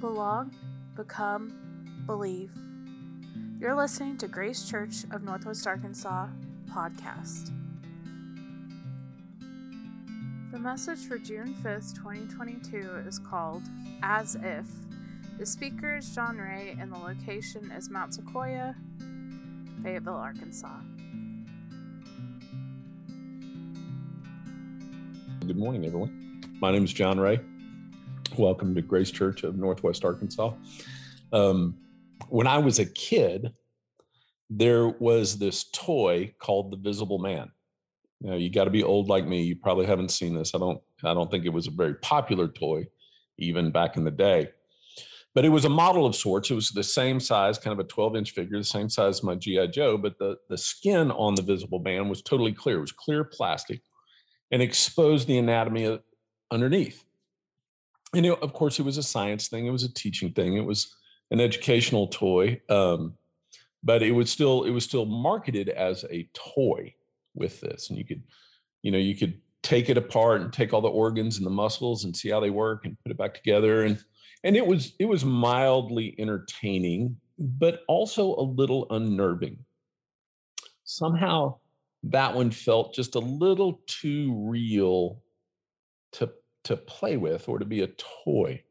belong, become, believe. You're listening to Grace Church of Northwest Arkansas podcast. The message for June 5th, 2022 is called As If. The speaker is John Ray, and the location is Mount Sequoia, Fayetteville, Arkansas. Good morning, everyone. My name is John Ray. Welcome to Grace Church of Northwest Arkansas. Um, when I was a kid, there was this toy called the Visible Man. You you got to be old like me. You probably haven't seen this. I don't. I don't think it was a very popular toy, even back in the day. But it was a model of sorts. It was the same size, kind of a 12 inch figure, the same size as my GI Joe. But the the skin on the Visible Man was totally clear. It was clear plastic, and exposed the anatomy underneath and it, of course it was a science thing it was a teaching thing it was an educational toy um, but it was still it was still marketed as a toy with this and you could you know you could take it apart and take all the organs and the muscles and see how they work and put it back together and and it was it was mildly entertaining but also a little unnerving. Somehow that one felt just a little too real to to play with or to be a toy.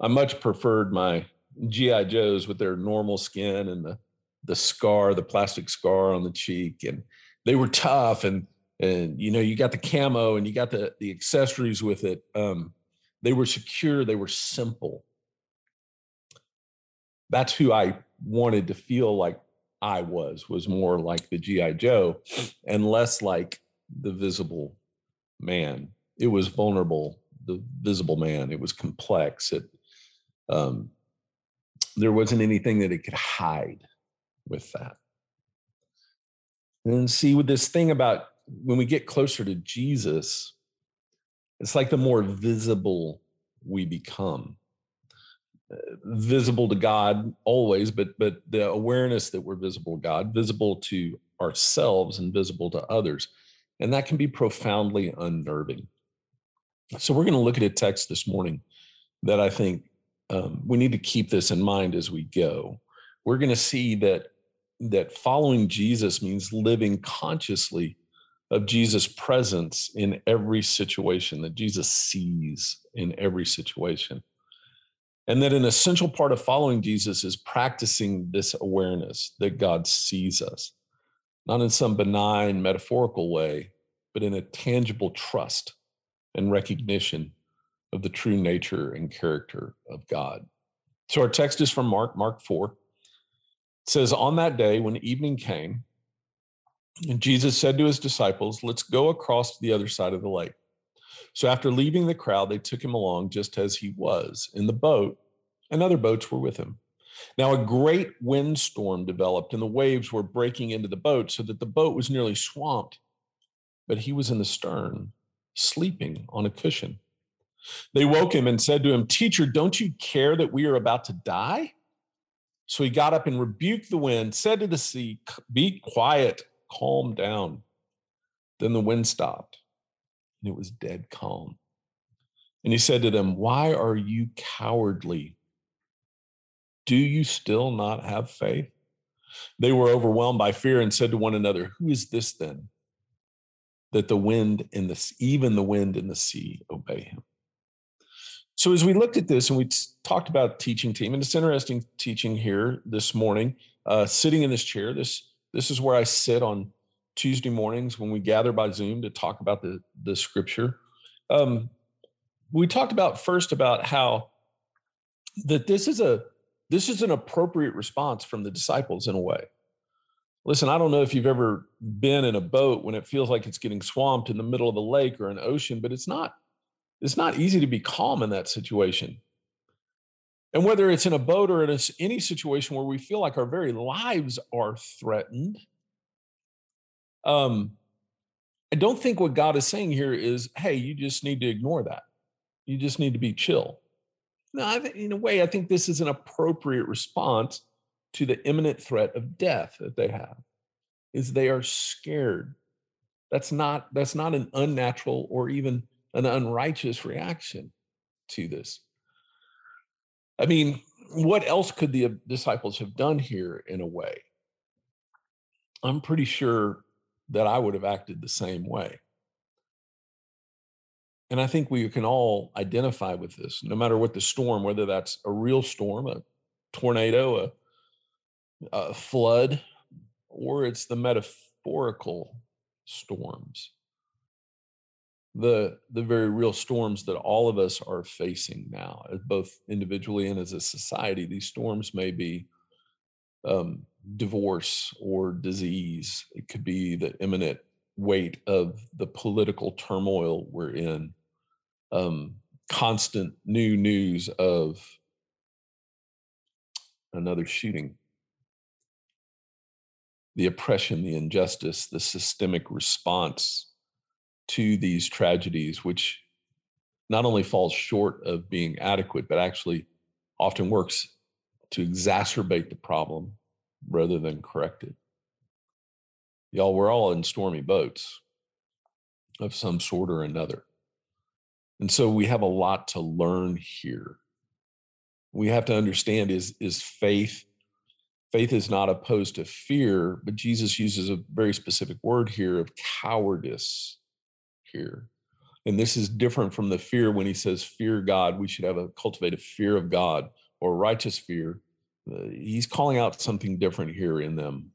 I much preferred my GI Joes with their normal skin and the the scar, the plastic scar on the cheek, and they were tough and and you know you got the camo and you got the the accessories with it. Um, they were secure, they were simple. That's who I wanted to feel like I was was more like the GI Joe and less like the visible man it was vulnerable the visible man it was complex it um, there wasn't anything that it could hide with that. And see with this thing about when we get closer to jesus it's like the more visible we become. Uh, visible to god always but but the awareness that we're visible to god visible to ourselves and visible to others. And that can be profoundly unnerving so we're going to look at a text this morning that I think um, we need to keep this in mind as we go. We're going to see that that following Jesus means living consciously of Jesus' presence in every situation that Jesus sees in every situation. And that an essential part of following Jesus is practicing this awareness that God sees us, not in some benign metaphorical way, but in a tangible trust and recognition of the true nature and character of God. So our text is from Mark, Mark 4. It says, On that day when evening came, and Jesus said to his disciples, Let's go across to the other side of the lake. So after leaving the crowd, they took him along just as he was in the boat, and other boats were with him. Now a great windstorm developed, and the waves were breaking into the boat so that the boat was nearly swamped. But he was in the stern sleeping on a cushion. They woke him and said to him, Teacher, don't you care that we are about to die? So he got up and rebuked the wind, said to the sea, Be quiet, calm down. Then the wind stopped, and it was dead calm. And he said to them, Why are you cowardly? Do you still not have faith? They were overwhelmed by fear and said to one another, Who is this then? That the wind and the even the wind and the sea obey him. So as we looked at this and we talked about teaching team, and it's interesting teaching here this morning, uh, sitting in this chair. This this is where I sit on Tuesday mornings when we gather by Zoom to talk about the the scripture. Um, we talked about first about how that this is a this is an appropriate response from the disciples in a way listen, I don't know if you've ever been in a boat when it feels like it's getting swamped in the middle of a lake or an ocean, but it's not it's not easy to be calm in that situation. And whether it's in a boat or in any situation where we feel like our very lives are threatened, um, I don't think what God is saying here is, hey, you just need to ignore that. You just need to be chill. No, I in a way, I think this is an appropriate response to the imminent threat of death that they have is they are scared that's not that's not an unnatural or even an unrighteous reaction to this I mean, what else could the uh, disciples have done here in a way? I'm pretty sure that I would have acted the same way. And I think we can all identify with this, no matter what the storm, whether that's a real storm, a tornado, a, a flood, or it's the metaphorical storms. The the very real storms that all of us are facing now both individually and as a society these storms may be um, divorce or disease. It could be the imminent weight of the political turmoil we're in um, constant new news of another shooting the oppression the injustice the systemic response to these tragedies, which not only falls short of being adequate, but actually often works to exacerbate the problem rather than correct it. Y'all, we're all in stormy boats of some sort or another. And so we have a lot to learn here. We have to understand is, is faith, faith is not opposed to fear, but Jesus uses a very specific word here of cowardice here. And this is different from the fear when he says, Fear God. We should have a cultivated fear of God or righteous fear. Uh, he's calling out something different here in them.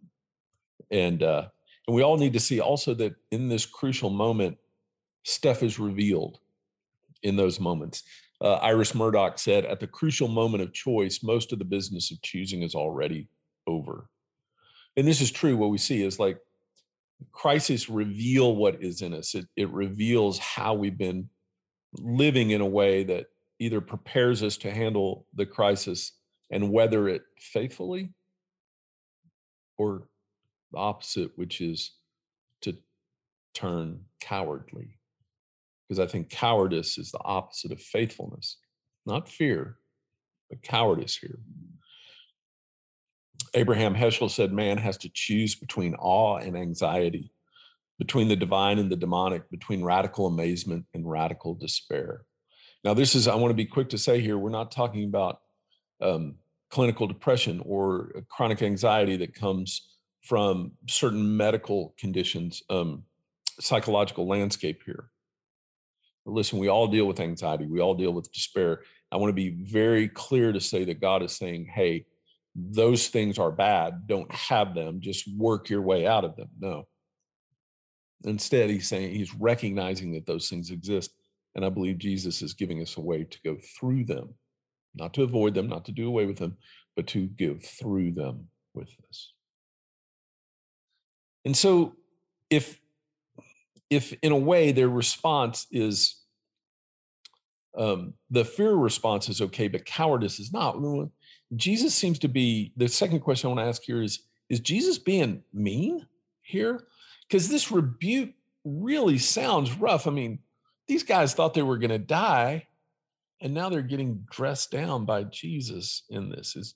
And, uh, and we all need to see also that in this crucial moment, stuff is revealed in those moments. Uh, Iris Murdoch said, At the crucial moment of choice, most of the business of choosing is already over. And this is true. What we see is like crises reveal what is in us. It, it reveals how we've been living in a way that either prepares us to handle the crisis and weather it faithfully, or the opposite, which is to turn cowardly. Because I think cowardice is the opposite of faithfulness, not fear, but cowardice here. Abraham Heschel said man has to choose between awe and anxiety, between the divine and the demonic, between radical amazement and radical despair. Now, this is, I want to be quick to say here, we're not talking about um, clinical depression or chronic anxiety that comes from certain medical conditions, um, psychological landscape here. Listen, we all deal with anxiety, we all deal with despair. I want to be very clear to say that God is saying, hey, those things are bad. Don't have them. Just work your way out of them. No. Instead, he's saying he's recognizing that those things exist. And I believe Jesus is giving us a way to go through them, not to avoid them, not to do away with them, but to give through them with this. And so if if in a way their response is um, the fear response is okay, but cowardice is not. Jesus seems to be the second question I want to ask here is is Jesus being mean here? Because this rebuke really sounds rough. I mean, these guys thought they were going to die, and now they're getting dressed down by Jesus in this. Is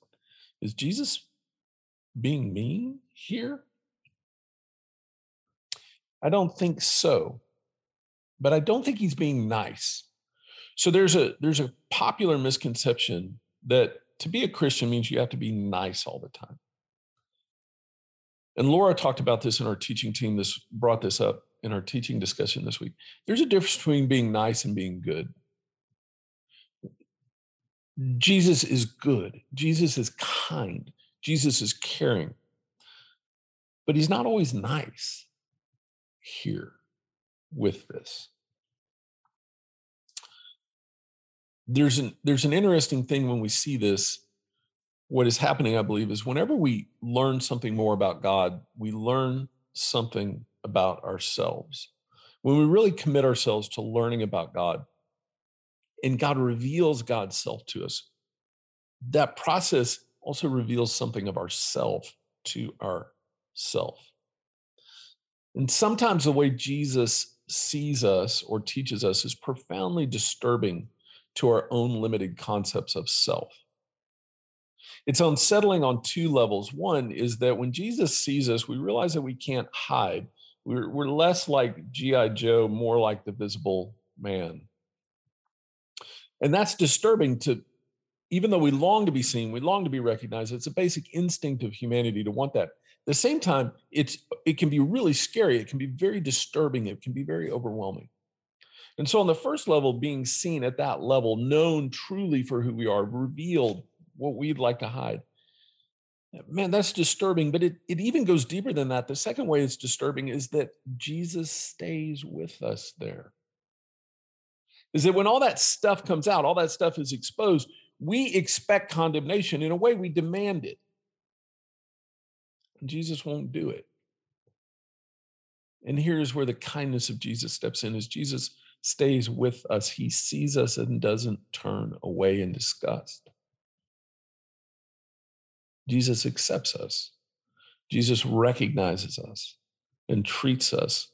is Jesus being mean here? I don't think so. But I don't think he's being nice. So there's a there's a popular misconception that to be a Christian means you have to be nice all the time. And Laura talked about this in our teaching team, this brought this up in our teaching discussion this week. There's a difference between being nice and being good. Jesus is good. Jesus is kind. Jesus is caring. But he's not always nice here with this. There's an there's an interesting thing when we see this. What is happening i believe is whenever we learn something more about god we learn something about ourselves. When we really commit ourselves to learning about god and god reveals god's self to us that process also reveals something of ourself to ourself. And sometimes the way jesus sees us or teaches us is profoundly disturbing to our own limited concepts of self. It's unsettling on two levels. One is that when Jesus sees us, we realize that we can't hide. We're, we're less like G.I. Joe, more like the visible man. And that's disturbing to, even though we long to be seen, we long to be recognized. It's a basic instinct of humanity to want that. At the same time, it's it can be really scary. It can be very disturbing. It can be very overwhelming. And so, on the first level, being seen at that level, known truly for who we are, revealed what we'd like to hide. Man, that's disturbing, but it, it even goes deeper than that. The second way it's disturbing is that Jesus stays with us there. Is that when all that stuff comes out, all that stuff is exposed, we expect condemnation. In a way, we demand it. Jesus won't do it. And here's where the kindness of Jesus steps in is Jesus stays with us. He sees us and doesn't turn away in disgust. Jesus accepts us. Jesus recognizes us and treats us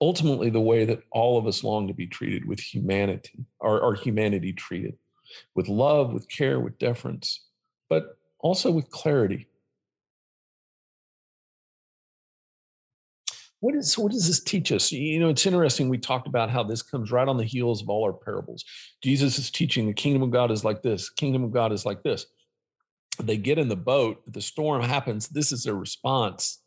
ultimately the way that all of us long to be treated with humanity, our, our humanity treated with love, with care, with deference, but also with clarity. What, is, what does this teach us? You know, it's interesting. We talked about how this comes right on the heels of all our parables. Jesus is teaching the kingdom of God is like this, kingdom of God is like this. They get in the boat, the storm happens. This is their response.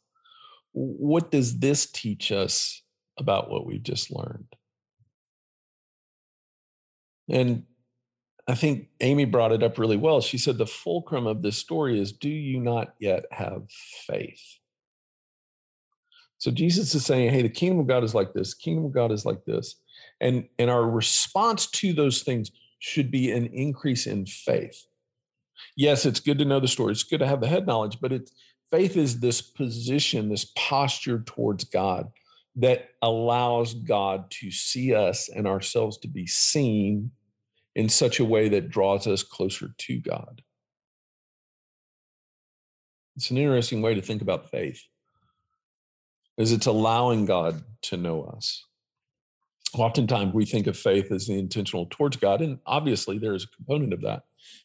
What does this teach us about what we've just learned? And I think Amy brought it up really well. She said the fulcrum of this story is do you not yet have faith? So Jesus is saying, hey, the kingdom of God is like this, kingdom of God is like this. And, and our response to those things should be an increase in faith. Yes, it's good to know the story. It's good to have the head knowledge, but it's faith is this position, this posture towards God that allows God to see us and ourselves to be seen in such a way that draws us closer to God. It's an interesting way to think about faith. Is it's allowing God to know us. Oftentimes we think of faith as the intentional towards God, and obviously there is a component of that.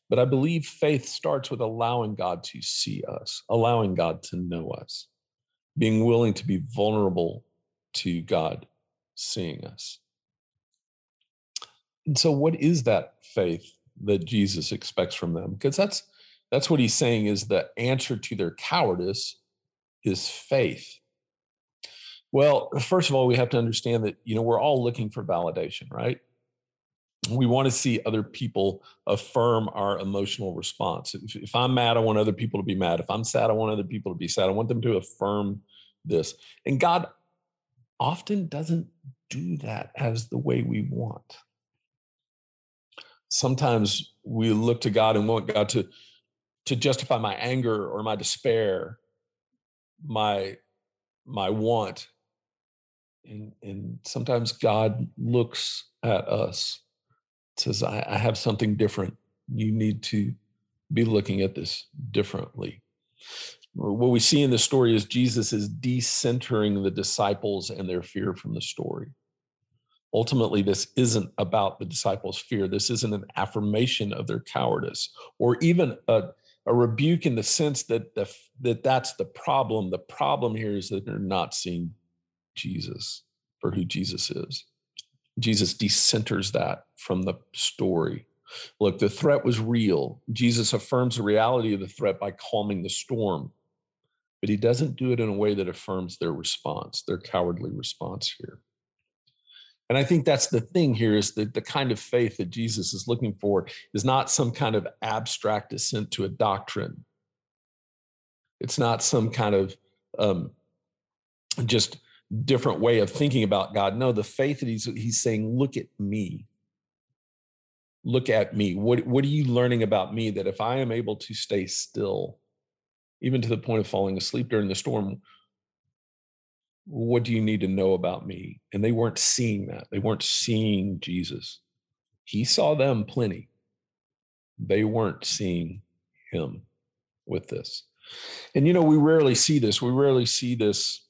But I believe faith starts with allowing God to see us, allowing God to know us, being willing to be vulnerable to God seeing us. And so what is that faith that Jesus expects from them? Because that's that's what he's saying is the answer to their cowardice is faith. Well, first of all, we have to understand that you know we're all looking for validation, right? We want to see other people affirm our emotional response. If, if I'm mad, I want other people to be mad. If I'm sad, I want other people to be sad. I want them to affirm this. And God often doesn't do that as the way we want sometimes we look to God and want God to to justify my anger or my despair, my my want. And and sometimes God looks at us, says, I, I have something different. You need to be looking at this differently. What we see in the story is Jesus is decentering the disciples and their fear from the story ultimately this isn't about the disciples fear this isn't an affirmation of their cowardice or even a, a rebuke in the sense that the, that that's the problem the problem here is that they're not seeing jesus for who jesus is. Jesus decenters that from the story. Look the threat was real. Jesus affirms the reality of the threat by calming the storm but he doesn't do it in a way that affirms their response their cowardly response here. And I think that's the thing here is that the kind of faith that Jesus is looking for is not some kind of abstract assent to a doctrine. It's not some kind of um, just different way of thinking about God. No, the faith that he's he's saying, look at me. Look at me. What what are you learning about me that if I am able to stay still, even to the point of falling asleep during the storm, what do you need to know about me? And they weren't seeing that. They weren't seeing Jesus. He saw them plenty. They weren't seeing him with this. And you know, we rarely see this. We rarely see this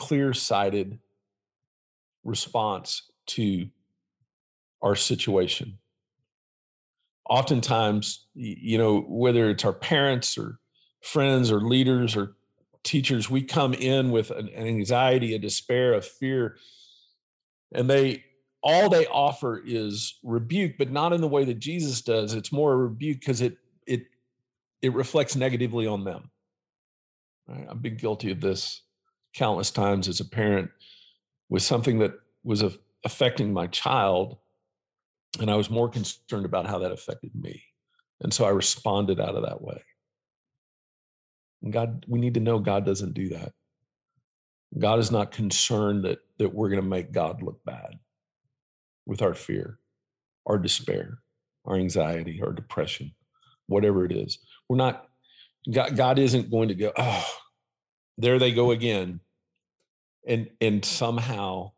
clear sighted response to our situation. Oftentimes, you know, whether it's our parents or friends or leaders or teachers, we come in with an, an anxiety, a despair, a fear, and they all they offer is rebuke, but not in the way that Jesus does. It's more a rebuke because it it it reflects negatively on them. Right? I've been guilty of this countless times as a parent with something that was a, affecting my child, and I was more concerned about how that affected me, and so I responded out of that way. And God, we need to know God doesn't do that. God is not concerned that that we're going to make God look bad with our fear, our despair, our anxiety, our depression, whatever it is. We're not God, God isn't going to go, oh, there they go again. And and somehow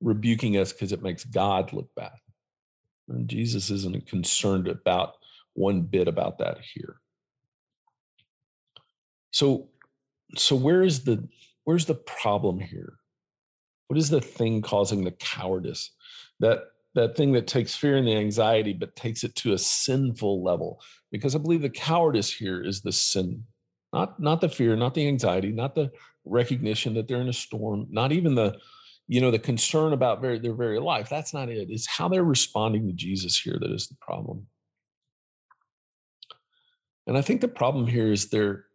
rebuking us because it makes God look bad. And Jesus isn't concerned about one bit about that here. So so where is the where's the problem here? What is the thing causing the cowardice? That that thing that takes fear and the anxiety, but takes it to a sinful level. Because I believe the cowardice here is the sin, not not the fear, not the anxiety, not the recognition that they're in a storm, not even the, you know, the concern about very, their very life. That's not it. It's how they're responding to Jesus here that is the problem. And I think the problem here is they're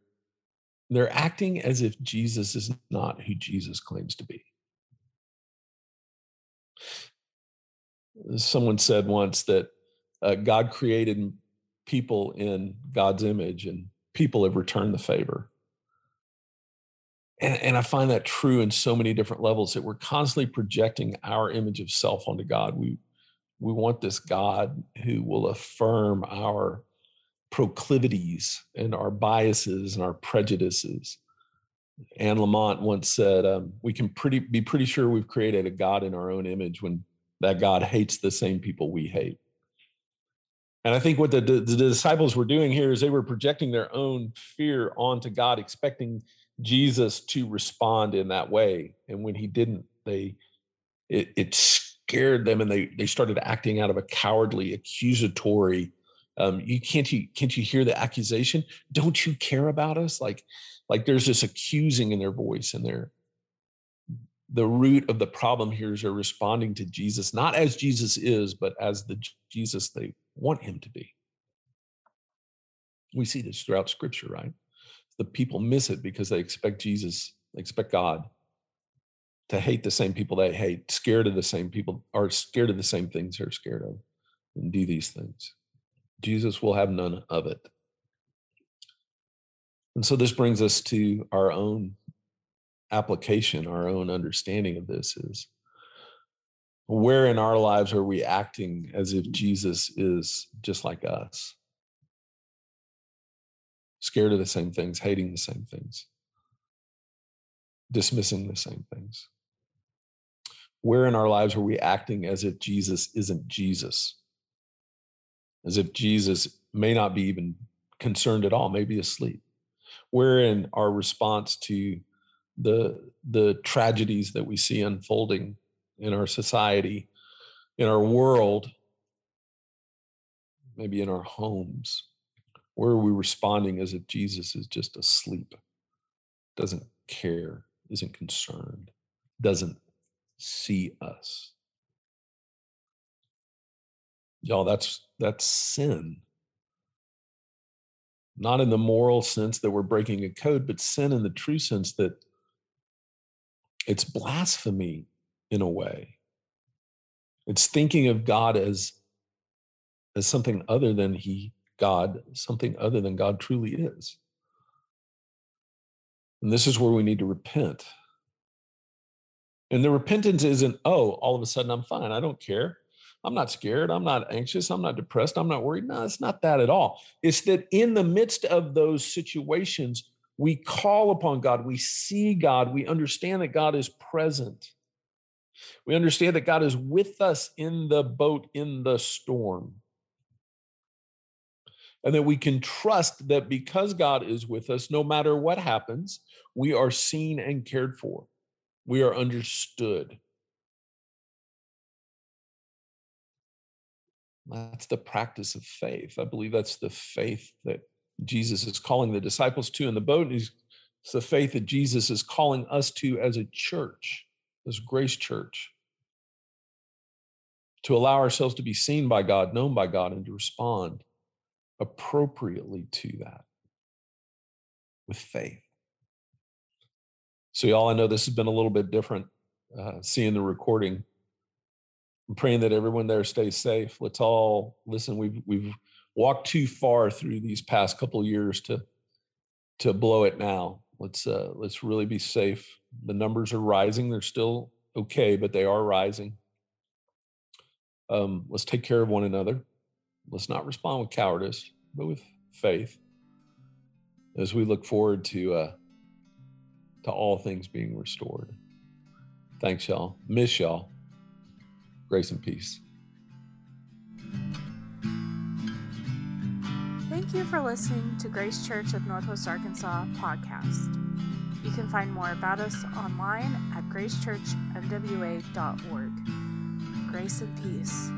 they're acting as if Jesus is not who Jesus claims to be. Someone said once that uh, God created people in God's image and people have returned the favor. And, and I find that true in so many different levels that we're constantly projecting our image of self onto God. We we want this God who will affirm our proclivities and our biases and our prejudices. Anne Lamott once said, um, "We can pretty be pretty sure we've created a God in our own image when that God hates the same people we hate." And I think what the, the, the disciples were doing here is they were projecting their own fear onto God, expecting Jesus to respond in that way. And when he didn't, they it, it scared them, and they they started acting out of a cowardly, accusatory um, you can't you can't you hear the accusation don't you care about us like like there's this accusing in their voice and they're the root of the problem here is they're responding to jesus not as jesus is but as the jesus they want him to be. We see this throughout scripture right? The people miss it because they expect jesus they expect god to hate the same people they hate scared of the same people are scared of the same things they're scared of and do these things. Jesus will have none of it. And so this brings us to our own application, our own understanding of this is where in our lives are we acting as if Jesus is just like us? Scared of the same things, hating the same things, dismissing the same things. Where in our lives are we acting as if Jesus isn't Jesus? as if Jesus may not be even concerned at all, maybe asleep. Where in our response to the the tragedies that we see unfolding in our society, in our world, maybe in our homes, where are we responding as if Jesus is just asleep, doesn't care, isn't concerned, doesn't see us? Y'all, that's that's sin. Not in the moral sense that we're breaking a code, but sin in the true sense that it's blasphemy in a way. It's thinking of God as as something other than he God, something other than God truly is. And this is where we need to repent. And the repentance isn't, oh, all of a sudden I'm fine. I don't care. I'm not scared. I'm not anxious. I'm not depressed. I'm not worried. No, it's not that at all. It's that in the midst of those situations, we call upon God. We see God. We understand that God is present. We understand that God is with us in the boat, in the storm. And that we can trust that because God is with us, no matter what happens, we are seen and cared for. We are understood. That's the practice of faith. I believe that's the faith that Jesus is calling the disciples to in the boat. It's the faith that Jesus is calling us to as a church, as Grace Church. to allow ourselves to be seen by God, known by God, and to respond appropriately to that with faith. So, y'all, I know this has been a little bit different uh, seeing the recording. I'm praying that everyone there stays safe. Let's all listen. We've we've walked too far through these past couple years to to blow it now. Let's uh, let's really be safe. The numbers are rising. They're still okay, but they are rising. Um, let's take care of one another. Let's not respond with cowardice, but with faith. As we look forward to uh, to all things being restored. Thanks, y'all. Miss y'all. Grace and peace. Thank you for listening to Grace Church of Northwest Arkansas podcast. You can find more about us online at gracechurchnwa.org. Grace and peace.